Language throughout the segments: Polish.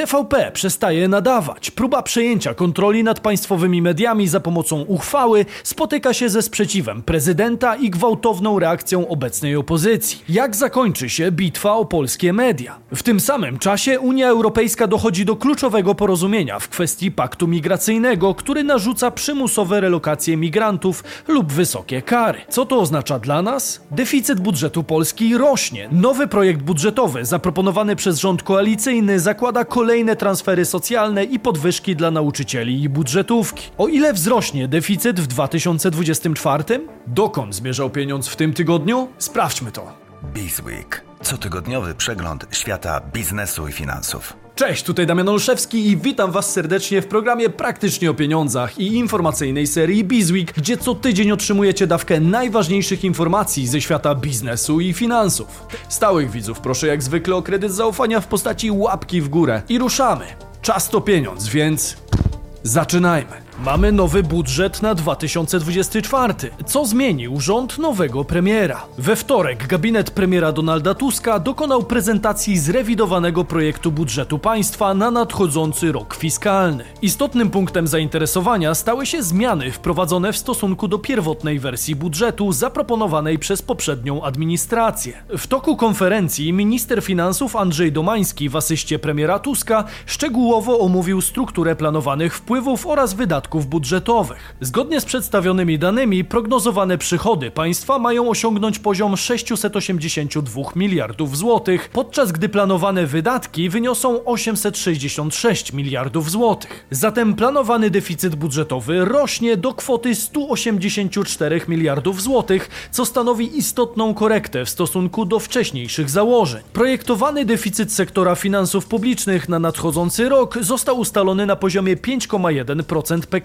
TVP przestaje nadawać. Próba przejęcia kontroli nad państwowymi mediami za pomocą uchwały spotyka się ze sprzeciwem prezydenta i gwałtowną reakcją obecnej opozycji. Jak zakończy się bitwa o polskie media? W tym samym czasie Unia Europejska dochodzi do kluczowego porozumienia w kwestii paktu migracyjnego, który narzuca przymusowe relokacje migrantów lub wysokie kary. Co to oznacza dla nas? Deficyt budżetu Polski rośnie. Nowy projekt budżetowy zaproponowany przez rząd koalicyjny zakłada kolejne transfery socjalne i podwyżki dla nauczycieli i budżetówki. O ile wzrośnie deficyt w 2024? Dokąd zmierzał pieniądz w tym tygodniu? Sprawdźmy to. Bizweek. Cotygodniowy przegląd świata biznesu i finansów. Cześć, tutaj Damian Olszewski i witam Was serdecznie w programie Praktycznie o Pieniądzach i informacyjnej serii Bizweek, gdzie co tydzień otrzymujecie dawkę najważniejszych informacji ze świata biznesu i finansów. Stałych widzów proszę jak zwykle o kredyt zaufania w postaci łapki w górę. I ruszamy. Czas to pieniądz, więc zaczynajmy. Mamy nowy budżet na 2024. Co zmienił rząd nowego premiera? We wtorek gabinet premiera Donalda Tuska dokonał prezentacji zrewidowanego projektu budżetu państwa na nadchodzący rok fiskalny. Istotnym punktem zainteresowania stały się zmiany wprowadzone w stosunku do pierwotnej wersji budżetu zaproponowanej przez poprzednią administrację. W toku konferencji minister finansów Andrzej Domański w asyście premiera Tuska szczegółowo omówił strukturę planowanych wpływów oraz wydatków wydatków budżetowych. Zgodnie z przedstawionymi danymi, prognozowane przychody państwa mają osiągnąć poziom 682 miliardów złotych, podczas gdy planowane wydatki wyniosą 866 miliardów złotych. Zatem planowany deficyt budżetowy rośnie do kwoty 184 miliardów złotych, co stanowi istotną korektę w stosunku do wcześniejszych założeń. Projektowany deficyt sektora finansów publicznych na nadchodzący rok został ustalony na poziomie 5,1% PKB,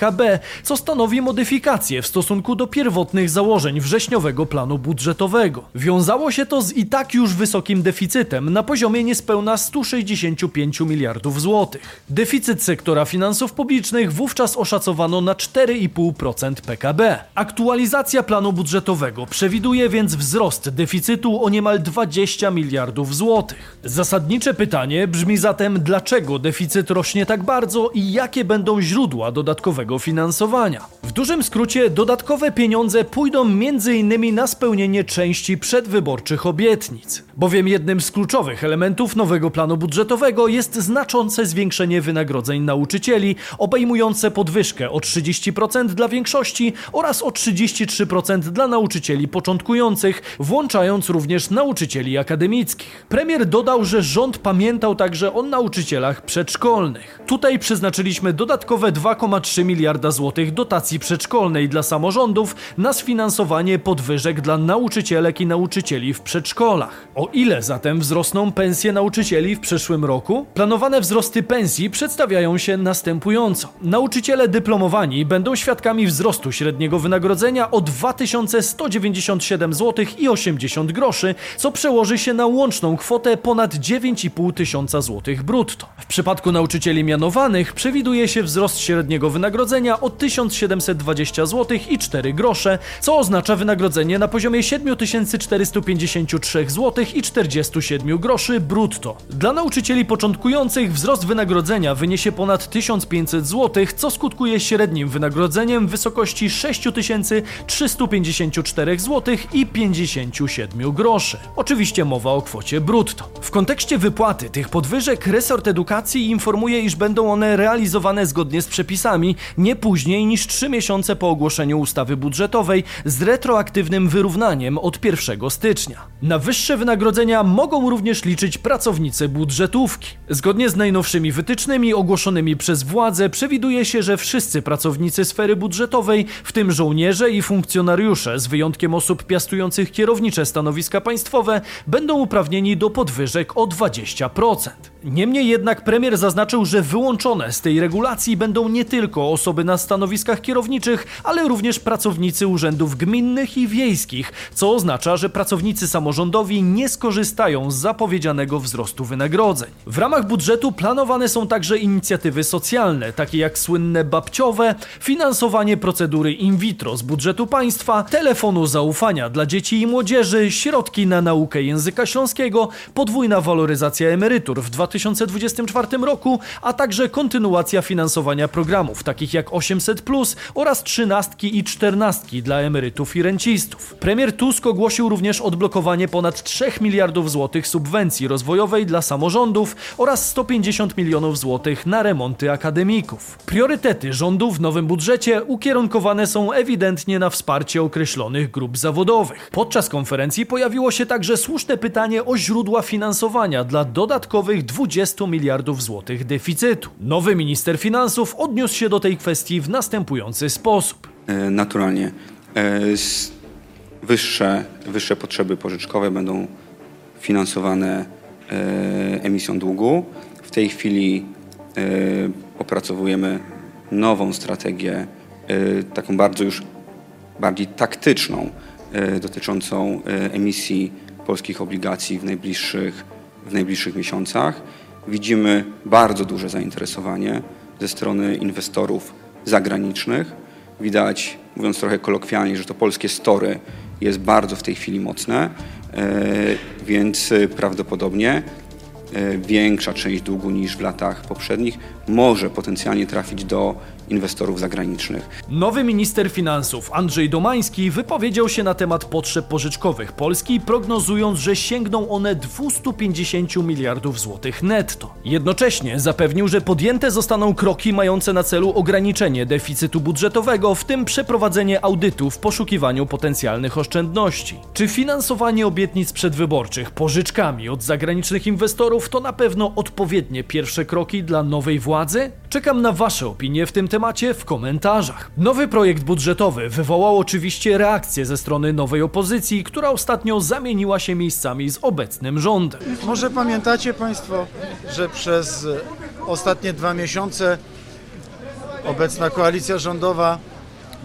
co stanowi modyfikację w stosunku do pierwotnych założeń wrześniowego planu budżetowego. Wiązało się to z i tak już wysokim deficytem na poziomie niespełna 165 miliardów złotych. Deficyt sektora finansów publicznych wówczas oszacowano na 4,5% PKB. Aktualizacja planu budżetowego przewiduje więc wzrost deficytu o niemal 20 miliardów złotych. Zasadnicze pytanie brzmi zatem, dlaczego deficyt rośnie tak bardzo i jakie będą źródła dodatkowego finansowania. W dużym skrócie dodatkowe pieniądze pójdą m.in. na spełnienie części przedwyborczych obietnic, bowiem jednym z kluczowych elementów nowego planu budżetowego jest znaczące zwiększenie wynagrodzeń nauczycieli, obejmujące podwyżkę o 30% dla większości oraz o 33% dla nauczycieli początkujących, włączając również nauczycieli akademickich. Premier dodał, że rząd pamiętał także o nauczycielach przedszkolnych. Tutaj przeznaczyliśmy dodatkowe 2,3 miliarda złotych dotacji przedszkolnej dla samorządów na sfinansowanie podwyżek dla nauczycielek i nauczycieli w przedszkolach. O ile zatem wzrosną pensje nauczycieli w przyszłym roku? Planowane wzrosty pensji przedstawiają się następująco. Nauczyciele dyplomowani będą świadkami wzrostu średniego wynagrodzenia o 2197 zł i 80 groszy, co przełoży się na łączną kwotę ponad 9,5 tysiąca złotych brutto. W przypadku nauczycieli mianowanych przewiduje się wzrost średniego wynagrodzenia o 1720 zł i 4 grosze, co oznacza wynagrodzenie na poziomie 7453 zł i 47 groszy brutto. Dla nauczycieli początkujących wzrost wynagrodzenia wyniesie ponad 1500 zł, co skutkuje średnim wynagrodzeniem w wysokości 6354 zł i 57 groszy. Oczywiście mowa o kwocie brutto. W kontekście wypłaty tych podwyżek resort edukacji informuje, iż będą one realizowane zgodnie z przepisami nie później niż 3 miesiące po ogłoszeniu ustawy budżetowej z retroaktywnym wyrównaniem od 1 stycznia. Na wyższe wynagrodzenia mogą również liczyć pracownicy budżetówki. Zgodnie z najnowszymi wytycznymi ogłoszonymi przez władze przewiduje się, że wszyscy pracownicy sfery budżetowej, w tym żołnierze i funkcjonariusze, z wyjątkiem osób piastujących kierownicze stanowiska państwowe, będą uprawnieni do podwyżek o 20%. Niemniej jednak premier zaznaczył, że wyłączone z tej regulacji będą nie tylko osoby na stanowiskach kierowniczych, ale również pracownicy urzędów gminnych i wiejskich, co oznacza, że pracownicy samorządowi nie skorzystają z zapowiedzianego wzrostu wynagrodzeń. W ramach budżetu planowane są także inicjatywy socjalne, takie jak słynne babciowe, finansowanie procedury in vitro z budżetu państwa, telefonu zaufania dla dzieci i młodzieży, środki na naukę języka śląskiego, podwójna waloryzacja emerytur w 2024 roku, a także kontynuacja finansowania programów takich jak 800 oraz trzynastki i czternastki dla emerytów i rencistów. Premier Tusk ogłosił również odblokowanie ponad 3 miliardów złotych subwencji rozwojowej dla samorządów oraz 150 milionów złotych na remonty akademików. Priorytety rządu w nowym budżecie ukierunkowane są ewidentnie na wsparcie określonych grup zawodowych. Podczas konferencji pojawiło się także słuszne pytanie o źródła finansowania dla dodatkowych 20 miliardów złotych deficytu. Nowy minister finansów odniósł się do tej kwestii w następujący sposób. E, naturalnie e, wyższe, wyższe potrzeby pożyczkowe będą finansowane e, emisją długu. W tej chwili opracowujemy nową strategię, taką bardzo już bardziej taktyczną, dotyczącą emisji polskich obligacji w najbliższych, w najbliższych miesiącach. Widzimy bardzo duże zainteresowanie ze strony inwestorów zagranicznych. Widać, mówiąc trochę kolokwialnie, że to polskie story jest bardzo w tej chwili mocne, e, więc prawdopodobnie e, większa część długu niż w latach poprzednich może potencjalnie trafić do inwestorów zagranicznych. Nowy minister finansów Andrzej Domański wypowiedział się na temat potrzeb pożyczkowych Polski, prognozując, że sięgną one 250 miliardów złotych netto. Jednocześnie zapewnił, że podjęte zostaną kroki mające na celu ograniczenie deficytu budżetowego, w tym przeprowadzenie audytu w poszukiwaniu potencjalnych oszczędności. Czy finansowanie obietnic przedwyborczych pożyczkami od zagranicznych inwestorów to na pewno odpowiednie pierwsze kroki dla nowej władzy? Czekam na Wasze opinie w tym temacie w komentarzach. Nowy projekt budżetowy wywołał oczywiście reakcję ze strony nowej opozycji, która ostatnio zamieniła się miejscami z obecnym rządem. Może pamiętacie Państwo, że przez ostatnie dwa miesiące obecna koalicja rządowa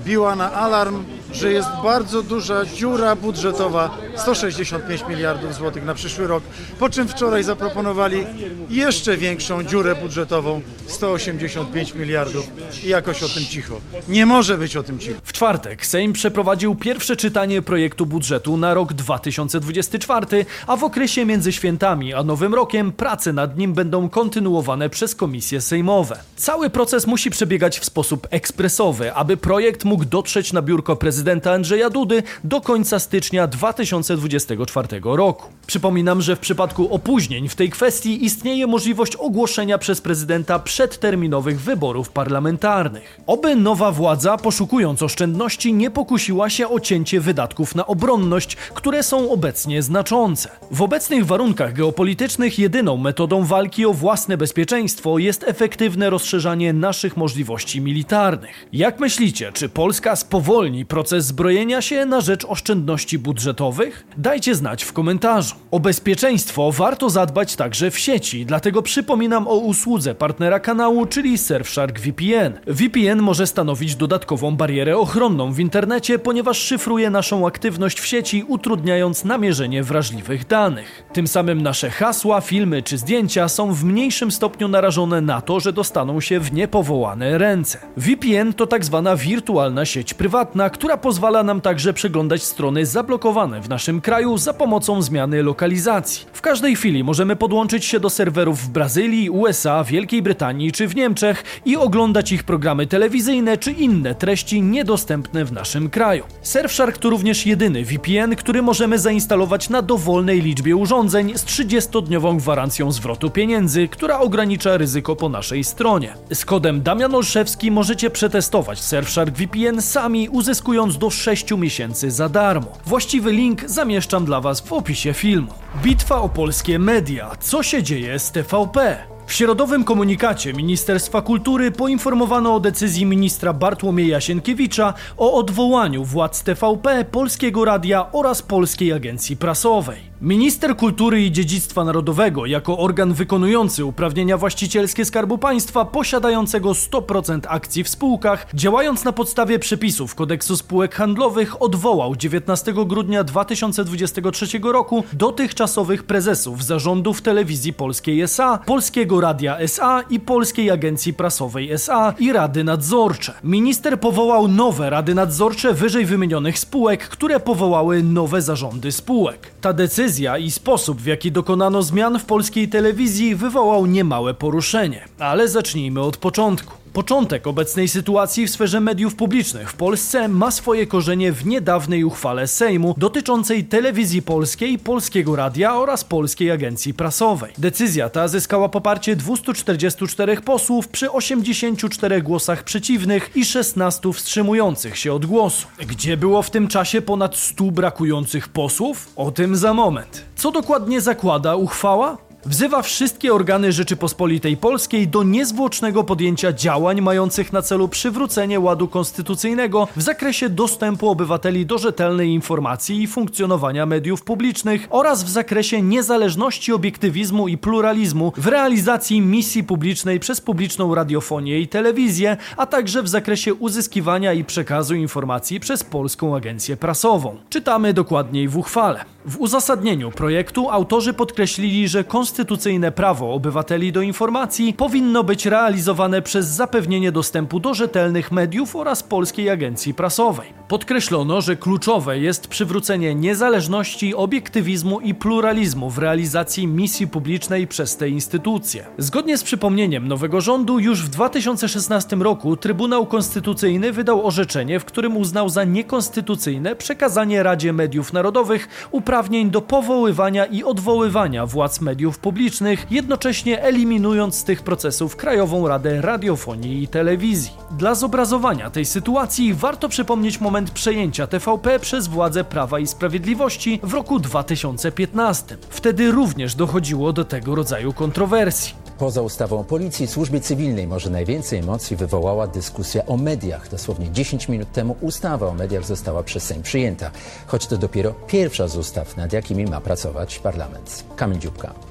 biła na alarm, że jest bardzo duża dziura budżetowa 165 miliardów złotych na przyszły rok, po czym wczoraj zaproponowali jeszcze większą dziurę budżetową 185 miliardów i jakoś o tym cicho. Nie może być o tym cicho. W czwartek Sejm przeprowadził pierwsze czytanie projektu budżetu na rok 2024, a w okresie między świętami a Nowym Rokiem prace nad nim będą kontynuowane przez komisje sejmowe. Cały proces musi przebiegać w sposób ekspresowy, aby projekt mógł dotrzeć na biurko prezydenta Andrzeja Dudy do końca stycznia 2024 roku. Przypominam, że w przypadku opóźnień w tej kwestii istnieje możliwość ogłoszenia przez prezydenta przedterminowych wyborów parlamentarnych. Oby nowa władza, poszukując oszczędności, nie pokusiła się o cięcie wydatków na obronność, które są obecnie znaczące. W obecnych warunkach geopolitycznych jedyną metodą walki o własne bezpieczeństwo jest efektywne rozszerzanie naszych możliwości militarnych. Jak myślicie, czy Polska spowolni proces zbrojenia się na rzecz oszczędności budżetowych? Dajcie znać w komentarzu. O bezpieczeństwo warto zadbać także w sieci, dlatego przypominam o usłudze partnera kanału, czyli Surfshark VPN. VPN może stanowić dodatkową barierę ochronną w internecie, ponieważ szyfruje naszą aktywność w sieci, utrudniając namierzenie wrażliwych danych. Tym samym nasze hasła, filmy czy zdjęcia są w mniejszym stopniu narażone na to, że dostaną się w niepowołane ręce. VPN to tak zwana wirtualna sieć prywatna, która pozwala nam także przeglądać strony zablokowane w naszym kraju za pomocą zmiany lokalizacji. W każdej chwili możemy podłączyć się do serwerów w Brazylii, USA, Wielkiej Brytanii czy w Niemczech i oglądać ich programy telewizyjne czy inne treści niedostępne w naszym kraju. Surfshark to również jedyny VPN, który możemy zainstalować na dowolnej liczbie urządzeń z 30-dniową gwarancją zwrotu pieniędzy, która ogranicza ryzyko po naszej stronie. Z kodem Damian Olszewski możecie przetestować Surfshark VPN sami, uzyskując do 6 miesięcy za darmo. Właściwy link zamieszczam dla Was w opisie filmu. Bitwa o polskie media. Co się dzieje z TVP? W środowym komunikacie Ministerstwa Kultury poinformowano o decyzji ministra Bartłomieja Sienkiewicza o odwołaniu władz TVP, Polskiego Radia oraz Polskiej Agencji Prasowej. Minister Kultury i Dziedzictwa Narodowego jako organ wykonujący uprawnienia właścicielskie Skarbu Państwa posiadającego 100% akcji w spółkach, działając na podstawie przepisów Kodeksu Spółek Handlowych odwołał 19 grudnia 2023 roku dotychczasowych prezesów zarządów Telewizji Polskiej SA, Polskiego Radia SA i Polskiej Agencji Prasowej SA i Rady Nadzorcze. Minister powołał nowe rady nadzorcze wyżej wymienionych spółek, które powołały nowe zarządy spółek. Ta decyzja i sposób, w jaki dokonano zmian w polskiej telewizji, wywołał niemałe poruszenie. Ale zacznijmy od początku. Początek obecnej sytuacji w sferze mediów publicznych w Polsce ma swoje korzenie w niedawnej uchwale Sejmu dotyczącej telewizji polskiej, polskiego radia oraz polskiej agencji prasowej. Decyzja ta zyskała poparcie 244 posłów przy 84 głosach przeciwnych i 16 wstrzymujących się od głosu. Gdzie było w tym czasie ponad 100 brakujących posłów? O tym za moment. Co dokładnie zakłada uchwała? Wzywa wszystkie organy Rzeczypospolitej Polskiej do niezwłocznego podjęcia działań mających na celu przywrócenie ładu konstytucyjnego w zakresie dostępu obywateli do rzetelnej informacji i funkcjonowania mediów publicznych oraz w zakresie niezależności, obiektywizmu i pluralizmu w realizacji misji publicznej przez publiczną radiofonię i telewizję, a także w zakresie uzyskiwania i przekazu informacji przez Polską Agencję Prasową. Czytamy dokładniej w uchwale. W uzasadnieniu projektu autorzy podkreślili, że konstytucyjne prawo obywateli do informacji powinno być realizowane przez zapewnienie dostępu do rzetelnych mediów oraz Polskiej Agencji Prasowej. Podkreślono, że kluczowe jest przywrócenie niezależności, obiektywizmu i pluralizmu w realizacji misji publicznej przez te instytucje. Zgodnie z przypomnieniem nowego rządu, już w 2016 roku Trybunał Konstytucyjny wydał orzeczenie, w którym uznał za niekonstytucyjne przekazanie Radzie Mediów Narodowych uprawnień do powoływania i odwoływania władz mediów publicznych, jednocześnie eliminując z tych procesów Krajową Radę Radiofonii i Telewizji. Dla zobrazowania tej sytuacji warto przypomnieć moment przejęcia TVP przez władze Prawa i Sprawiedliwości w roku 2015. Wtedy również dochodziło do tego rodzaju kontrowersji. Poza ustawą o policji, służbie cywilnej może najwięcej emocji wywołała dyskusja o mediach. Dosłownie 10 minut temu ustawa o mediach została przez Sejm przyjęta, choć to dopiero pierwsza z ustaw, nad jakimi ma pracować parlament. Kamil Dziubka.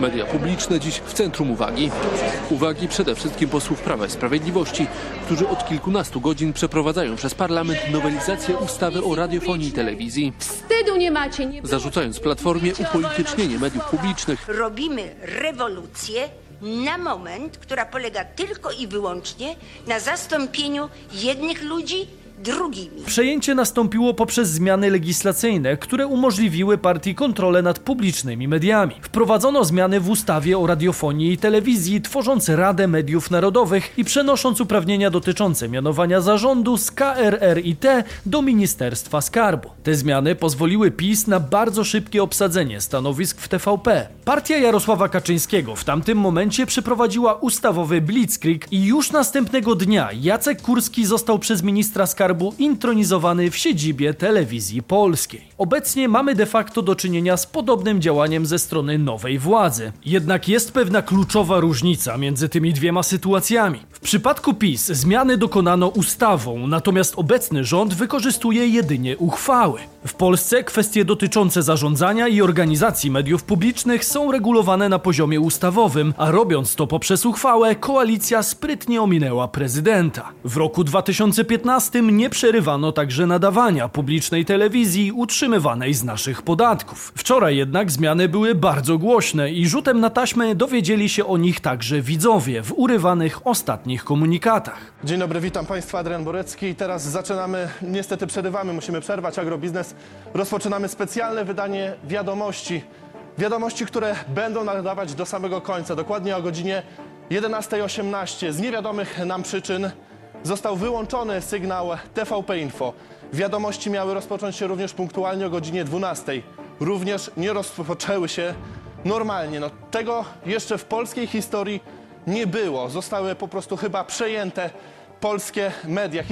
Media publiczne dziś w centrum uwagi. Uwagi przede wszystkim posłów Prawa i Sprawiedliwości, którzy od kilkunastu godzin przeprowadzają przez parlament nowelizację ustawy o radiofonii i telewizji, Wstydu nie macie, nie zarzucając Platformie upolitycznienie mediów publicznych. robimy rewolucję na moment, która polega tylko i wyłącznie na zastąpieniu jednych ludzi drugimi. Przejęcie nastąpiło poprzez zmiany legislacyjne, które umożliwiły partii kontrolę nad publicznymi mediami. Wprowadzono zmiany w ustawie o radiofonii i telewizji, tworząc Radę Mediów Narodowych i przenosząc uprawnienia dotyczące mianowania zarządu z KRRiT do Ministerstwa Skarbu. Te zmiany pozwoliły PiS na bardzo szybkie obsadzenie stanowisk w TVP. Partia Jarosława Kaczyńskiego w tamtym momencie przeprowadziła ustawowy blitzkrieg i już następnego dnia Jacek Kurski został przez ministra skarbu intronizowany w siedzibie telewizji polskiej. Obecnie mamy de facto do czynienia z podobnym działaniem ze strony nowej władzy. Jednak jest pewna kluczowa różnica między tymi dwiema sytuacjami. W przypadku PiS zmiany dokonano ustawą, natomiast obecny rząd wykorzystuje jedynie uchwały. W Polsce kwestie dotyczące zarządzania i organizacji mediów publicznych są regulowane na poziomie ustawowym, a robiąc to poprzez uchwałę, koalicja sprytnie ominęła prezydenta. W roku 2015 nie przerywano także nadawania publicznej telewizji utrzymywanej z naszych podatków. Wczoraj jednak zmiany były bardzo głośne i rzutem na taśmę dowiedzieli się o nich także widzowie w urywanych ostatnich komunikatach. Dzień dobry, witam Państwa, Adrian Borecki. Teraz zaczynamy, niestety przerywamy, musimy przerwać agrobiznes. Rozpoczynamy specjalne wydanie wiadomości. Wiadomości, które będą nadawać do samego końca, dokładnie o godzinie 11.18. Z niewiadomych nam przyczyn został wyłączony sygnał TVP Info. Wiadomości miały rozpocząć się również punktualnie o godzinie 12. Również nie rozpoczęły się normalnie. No, tego jeszcze w polskiej historii nie było. Zostały po prostu chyba przejęte polskie media.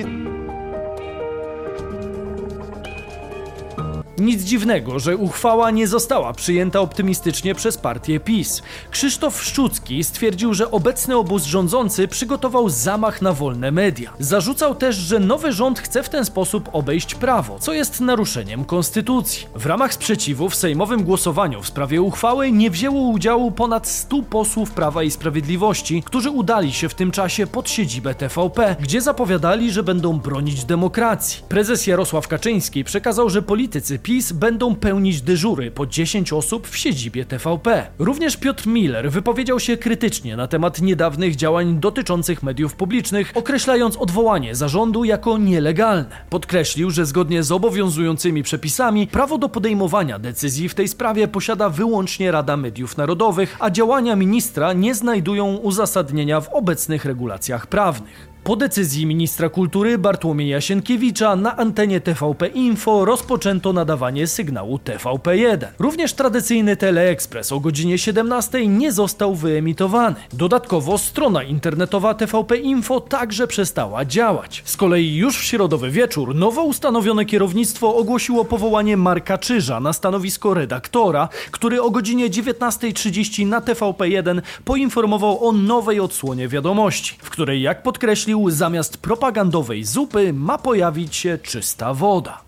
Nic dziwnego, że uchwała nie została przyjęta optymistycznie przez partię PiS. Krzysztof Szczucki stwierdził, że obecny obóz rządzący przygotował zamach na wolne media. Zarzucał też, że nowy rząd chce w ten sposób obejść prawo, co jest naruszeniem konstytucji. W ramach sprzeciwu w sejmowym głosowaniu w sprawie uchwały nie wzięło udziału ponad 100 posłów Prawa i Sprawiedliwości, którzy udali się w tym czasie pod siedzibę TVP, gdzie zapowiadali, że będą bronić demokracji. Prezes Jarosław Kaczyński przekazał, że politycy PiS będą pełnić dyżury po 10 osób w siedzibie TVP. Również Piotr Miller wypowiedział się krytycznie na temat niedawnych działań dotyczących mediów publicznych, określając odwołanie zarządu jako nielegalne. Podkreślił, że zgodnie z obowiązującymi przepisami prawo do podejmowania decyzji w tej sprawie posiada wyłącznie Rada Mediów Narodowych, a działania ministra nie znajdują uzasadnienia w obecnych regulacjach prawnych. Po decyzji ministra kultury Bartłomieja Sienkiewicza na antenie TVP Info rozpoczęto nadawanie sygnału TVP1. Również tradycyjny Teleekspres o godzinie 17 nie został wyemitowany. Dodatkowo strona internetowa TVP Info także przestała działać. Z kolei już w środowy wieczór nowo ustanowione kierownictwo ogłosiło powołanie Marka Czyża na stanowisko redaktora, który o godzinie 19.30 na TVP1 poinformował o nowej odsłonie wiadomości, w której jak podkreślił zamiast propagandowej zupy ma pojawić się czysta woda.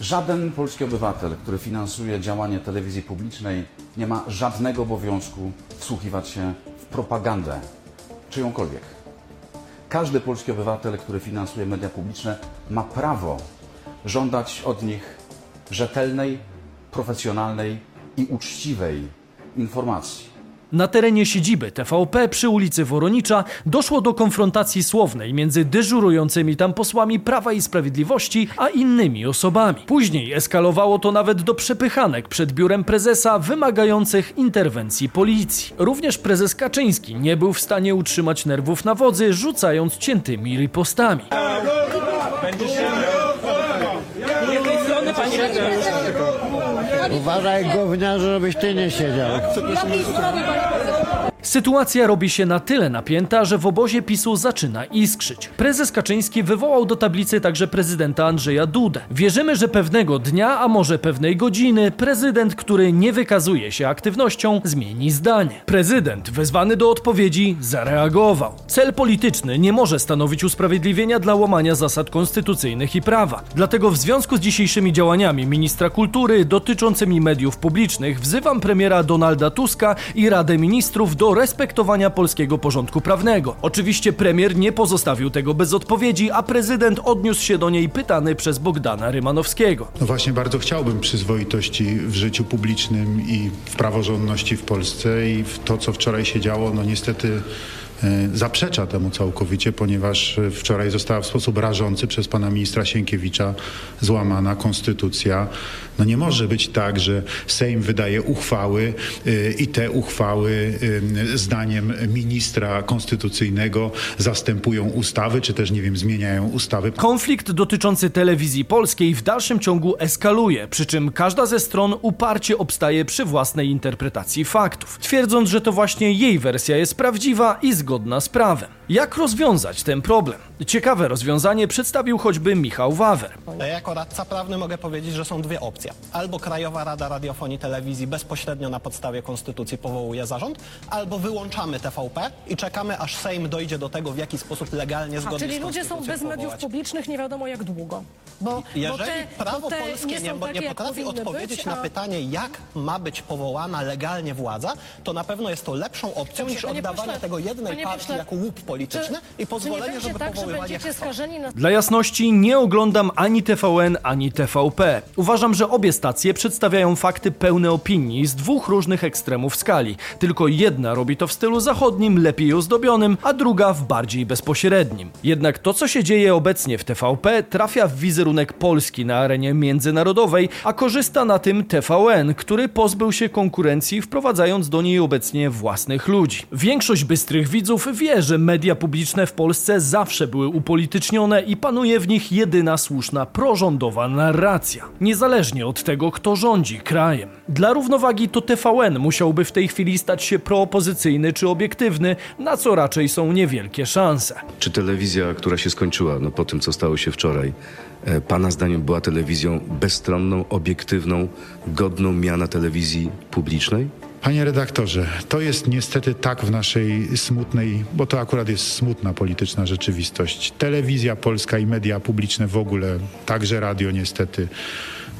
Żaden polski obywatel, który finansuje działanie telewizji publicznej, nie ma żadnego obowiązku wsłuchiwać się w propagandę czyjąkolwiek. Każdy polski obywatel, który finansuje media publiczne, ma prawo żądać od nich rzetelnej, profesjonalnej i uczciwej informacji. Na terenie siedziby TVP przy ulicy Woronicza doszło do konfrontacji słownej między dyżurującymi tam posłami Prawa i Sprawiedliwości a innymi osobami. Później eskalowało to nawet do przepychanek przed biurem prezesa wymagających interwencji policji. Również prezes Kaczyński nie był w stanie utrzymać nerwów na wodzy, rzucając ciętymi ripostami. Uważaj gówniarzu, żebyś ty nie siedział. Sytuacja robi się na tyle napięta, że w obozie PiSu zaczyna iskrzyć. Prezes Kaczyński wywołał do tablicy także prezydenta Andrzeja Dudę. Wierzymy, że pewnego dnia, a może pewnej godziny, prezydent, który nie wykazuje się aktywnością, zmieni zdanie. Prezydent, wezwany do odpowiedzi, zareagował. Cel polityczny nie może stanowić usprawiedliwienia dla łamania zasad konstytucyjnych i prawa. Dlatego w związku z dzisiejszymi działaniami ministra kultury dotyczącymi mediów publicznych wzywam premiera Donalda Tuska i Radę Ministrów do respektowania polskiego porządku prawnego. Oczywiście premier nie pozostawił tego bez odpowiedzi, a prezydent odniósł się do niej pytany przez Bogdana Rymanowskiego. No właśnie bardzo chciałbym przyzwoitości w życiu publicznym i w praworządności w Polsce i w to, co wczoraj się działo, no niestety zaprzecza temu całkowicie, ponieważ e, wczoraj została w sposób rażący przez pana ministra Sienkiewicza złamana konstytucja. No nie może być tak, że Sejm wydaje uchwały e, i te uchwały zdaniem ministra konstytucyjnego zastępują ustawy, czy też nie wiem, zmieniają ustawy. Konflikt dotyczący telewizji polskiej w dalszym ciągu eskaluje, przy czym każda ze stron uparcie obstaje przy własnej interpretacji faktów, twierdząc, że to właśnie jej wersja jest prawdziwa i zgodna z prawem. Jak rozwiązać ten problem? Ciekawe rozwiązanie przedstawił choćby Michał Wawer. Ja jako radca prawny mogę powiedzieć, że są dwie opcje. Albo Krajowa Rada Radiofonii i Telewizji bezpośrednio na podstawie konstytucji powołuje zarząd, albo wyłączamy TVP i czekamy, aż Sejm dojdzie do tego, w jaki sposób legalnie, A, zgodnie czyli z ludzie są bez mediów powołać. publicznych nie wiadomo jak długo. Bo, bo Jeżeli te, prawo bo te polskie nie, nie, są nie, takie, jak potrafi odpowiedzieć być, na a- pytanie, jak ma być powołana legalnie władza, to na pewno jest to lepszą opcją niż oddawanie pośle, tego jednej panie partii pośle, jako łup polityczny czy- i pozwolenie, żeby tak, że skażeni na Dla jasności nie oglądam ani TVN, ani TVP. Uważam, że obie stacje przedstawiają fakty pełne opinii z dwóch różnych ekstremów skali. Tylko jedna robi to w stylu zachodnim, lepiej ozdobionym, a druga w bardziej bezpośrednim. Jednak to, co się dzieje obecnie w TVP, trafia w wizerunek Polski na arenie międzynarodowej, a korzysta na tym TVN, który pozbył się konkurencji, wprowadzając do niej obecnie własnych ludzi. Większość bystrych widzów widzów wie, że media publiczne w Polsce zawsze były upolitycznione i panuje w nich jedyna słuszna prorządowa narracja. Niezależnie od tego, kto rządzi krajem. Dla równowagi to TVN musiałby w tej chwili stać się proopozycyjny czy obiektywny, na co raczej są niewielkie szanse. Czy telewizja, która się skończyła no, po tym, co stało się wczoraj, e, Pana zdaniem była telewizją bezstronną, obiektywną, godną miana telewizji publicznej? Panie redaktorze, to jest niestety tak w naszej smutnej, bo to akurat jest smutna polityczna rzeczywistość. Telewizja polska i media publiczne w ogóle, także radio niestety,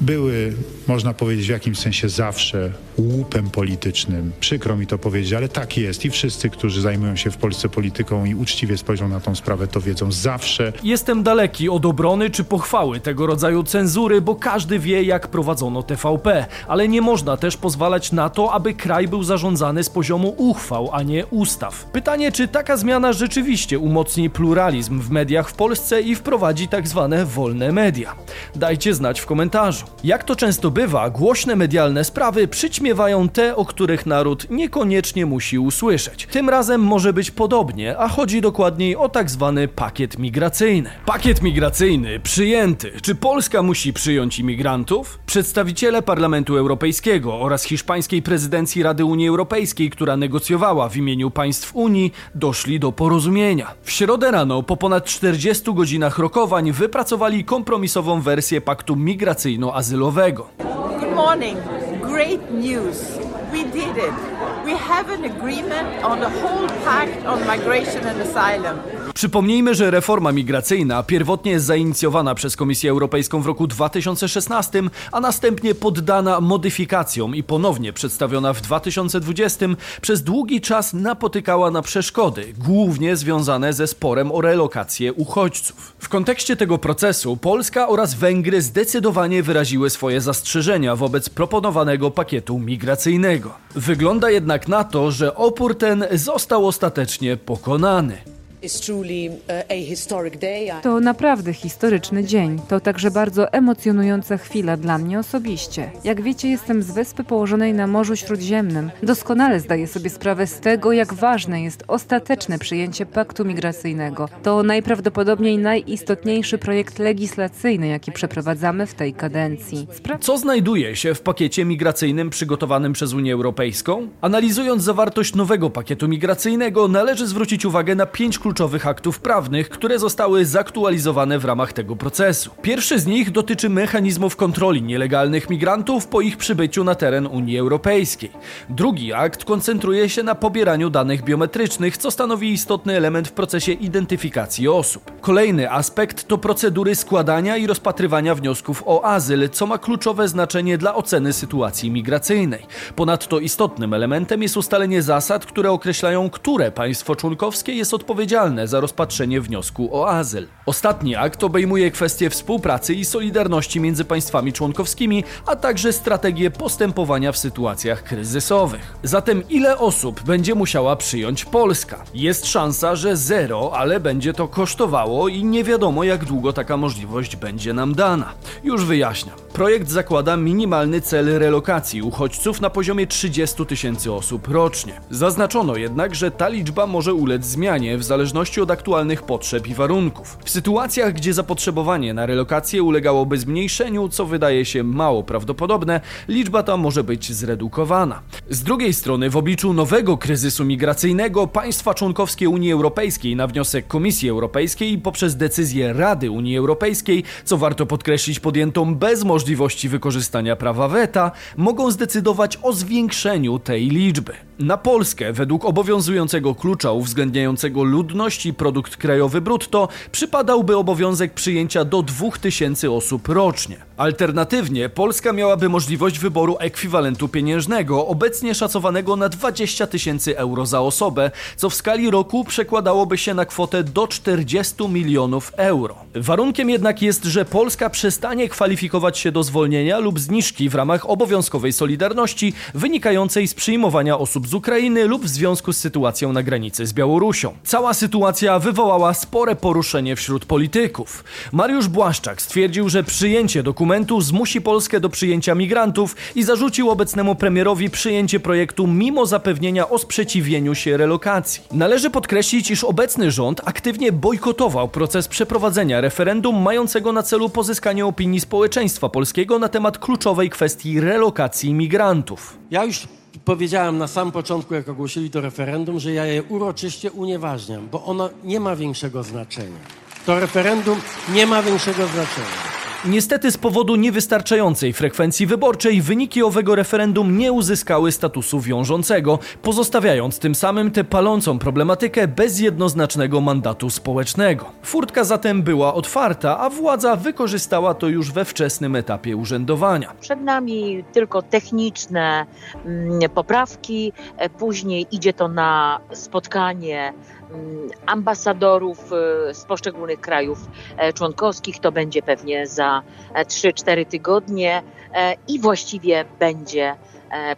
były, można powiedzieć, w jakimś sensie zawsze łupem politycznym. Przykro mi to powiedzieć, ale tak jest i wszyscy, którzy zajmują się w Polsce polityką i uczciwie spojrzą na tą sprawę, to wiedzą zawsze. Jestem daleki od obrony czy pochwały tego rodzaju cenzury, bo każdy wie, jak prowadzono TVP, ale nie można też pozwalać na to, aby kraj był zarządzany z poziomu uchwał, a nie ustaw. Pytanie, czy taka zmiana rzeczywiście umocni pluralizm w mediach w Polsce i wprowadzi tak zwane wolne media? Dajcie znać w komentarzu. Jak to często bywa, głośne medialne sprawy przyćmiewają te, o których naród niekoniecznie musi usłyszeć. Tym razem może być podobnie, a chodzi dokładniej o tak zwany pakiet migracyjny. Pakiet migracyjny przyjęty. Czy Polska musi przyjąć imigrantów? Przedstawiciele Parlamentu Europejskiego oraz hiszpańskiej prezydencji Rady Unii Europejskiej, która negocjowała w imieniu państw Unii, doszli do porozumienia. W środę rano, po ponad 40 godzinach rokowań, wypracowali kompromisową wersję paktu migracyjno-azylowego. Good morning. Great news. We did it. We have an agreement on the whole pact on migration and asylum. Przypomnijmy, że reforma migracyjna pierwotnie zainicjowana przez Komisję Europejską w roku 2016, a następnie poddana modyfikacjom i ponownie przedstawiona w 2020, przez długi czas napotykała na przeszkody, głównie związane ze sporem o relokację uchodźców. W kontekście tego procesu Polska oraz Węgry zdecydowanie wyraziły swoje zastrzeżenia wobec proponowanego pakietu migracyjnego. Wygląda jednak na to, że opór ten został ostatecznie pokonany. To naprawdę historyczny dzień. To także bardzo emocjonująca chwila dla mnie osobiście. Jak wiecie, jestem z wyspy położonej na Morzu Śródziemnym. Doskonale zdaję sobie sprawę z tego, jak ważne jest ostateczne przyjęcie paktu migracyjnego. To najprawdopodobniej najistotniejszy projekt legislacyjny, jaki przeprowadzamy w tej kadencji. Spra Co znajduje się w pakiecie migracyjnym przygotowanym przez Unię Europejską? Analizując zawartość nowego pakietu migracyjnego, należy zwrócić uwagę na pięć kluczowych aktów prawnych, które zostały zaktualizowane w ramach tego procesu. Pierwszy z nich dotyczy mechanizmów kontroli nielegalnych migrantów po ich przybyciu na teren Unii Europejskiej. Drugi akt koncentruje się na pobieraniu danych biometrycznych, co stanowi istotny element w procesie identyfikacji osób. Kolejny aspekt to procedury składania i rozpatrywania wniosków o azyl, co ma kluczowe znaczenie dla oceny sytuacji migracyjnej. Ponadto istotnym elementem jest ustalenie zasad, które określają, które państwo członkowskie jest odpowiedzialne za rozpatrzenie wniosku o azyl. Ostatni akt obejmuje kwestie współpracy i solidarności między państwami członkowskimi, a także strategię postępowania w sytuacjach kryzysowych. Zatem ile osób będzie musiała przyjąć Polska? Jest szansa, że zero, ale będzie to kosztowało i nie wiadomo jak długo taka możliwość będzie nam dana. Już wyjaśniam. Projekt zakłada minimalny cel relokacji uchodźców na poziomie 30 tysięcy osób rocznie. Zaznaczono jednak, że ta liczba może ulec zmianie w zależności od aktualnych potrzeb i warunków. W sytuacjach, gdzie zapotrzebowanie na relokację ulegałoby zmniejszeniu, co wydaje się mało prawdopodobne, liczba ta może być zredukowana. Z drugiej strony, w obliczu nowego kryzysu migracyjnego, państwa członkowskie Unii Europejskiej na wniosek Komisji Europejskiej i poprzez decyzję Rady Unii Europejskiej, co warto podkreślić podjętą bez możliwości wykorzystania prawa weta, mogą zdecydować o zwiększeniu tej liczby. Na Polskę, według obowiązującego klucza uwzględniającego ludność i produkt krajowy brutto, przypadałby obowiązek przyjęcia do 2000 osób rocznie. Alternatywnie Polska miałaby możliwość wyboru ekwiwalentu pieniężnego, obecnie szacowanego na 20 tysięcy euro za osobę, co w skali roku przekładałoby się na kwotę do 40 milionów euro. Warunkiem jednak jest, że Polska przestanie kwalifikować się do zwolnienia lub zniżki w ramach obowiązkowej solidarności wynikającej z przyjmowania osób z Ukrainy lub w związku z sytuacją na granicy z Białorusią. Cała sytuacja wywołała spore poruszenie wśród polityków. Mariusz Błaszczak stwierdził, że przyjęcie dokumentu dokumentu zmusi Polskę do przyjęcia migrantów i zarzucił obecnemu premierowi przyjęcie projektu mimo zapewnienia o sprzeciwieniu się relokacji. Należy podkreślić, iż obecny rząd aktywnie bojkotował proces przeprowadzenia referendum mającego na celu pozyskanie opinii społeczeństwa polskiego na temat kluczowej kwestii relokacji migrantów. Ja już powiedziałem na samym początku, jak ogłosili to referendum, że ja je uroczyście unieważniam, bo ono nie ma większego znaczenia. To referendum nie ma większego znaczenia. Niestety z powodu niewystarczającej frekwencji wyborczej wyniki owego referendum nie uzyskały statusu wiążącego, pozostawiając tym samym tę palącą problematykę bez jednoznacznego mandatu społecznego. Furtka zatem była otwarta, a władza wykorzystała to już we wczesnym etapie urzędowania. Przed nami tylko techniczne mm, poprawki, e, później idzie to na spotkanie ambasadorów e, z poszczególnych krajów e, członkowskich. To będzie pewnie za e, 3-4 tygodnie e, i właściwie będzie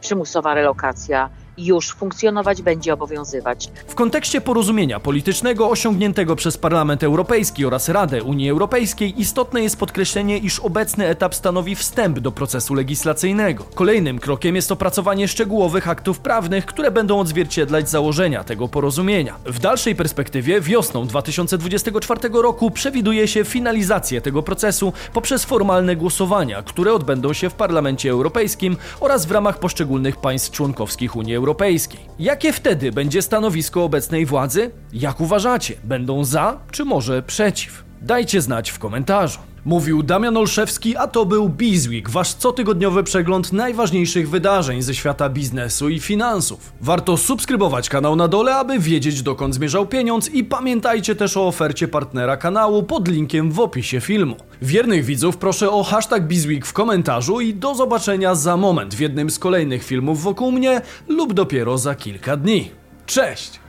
przymusowa relokacja już funkcjonować, będzie obowiązywać. W kontekście porozumienia politycznego osiągniętego przez Parlament Europejski oraz Radę Unii Europejskiej istotne jest podkreślenie, iż obecny etap stanowi wstęp do procesu legislacyjnego. Kolejnym krokiem jest opracowanie szczegółowych aktów prawnych, które będą odzwierciedlać założenia tego porozumienia. W dalszej perspektywie wiosną 2024 roku przewiduje się finalizację tego procesu poprzez formalne głosowania, które odbędą się w Parlamencie Europejskim oraz w ramach poszczególnych państw członkowskich Unii Europejskiej. Jakie wtedy będzie stanowisko obecnej władzy? Jak uważacie? Będą za, czy może przeciw? Dajcie znać w komentarzu. Mówił Damian Olszewski, a to był Bizweek, wasz cotygodniowy przegląd najważniejszych wydarzeń ze świata biznesu i finansów. Warto subskrybować kanał na dole, aby wiedzieć dokąd zmierzał pieniądz i pamiętajcie też o ofercie partnera kanału pod linkiem w opisie filmu. Wiernych widzów proszę o hashtag Bizweek w komentarzu i do zobaczenia za moment w jednym z kolejnych filmów wokół mnie lub dopiero za kilka dni. Cześć!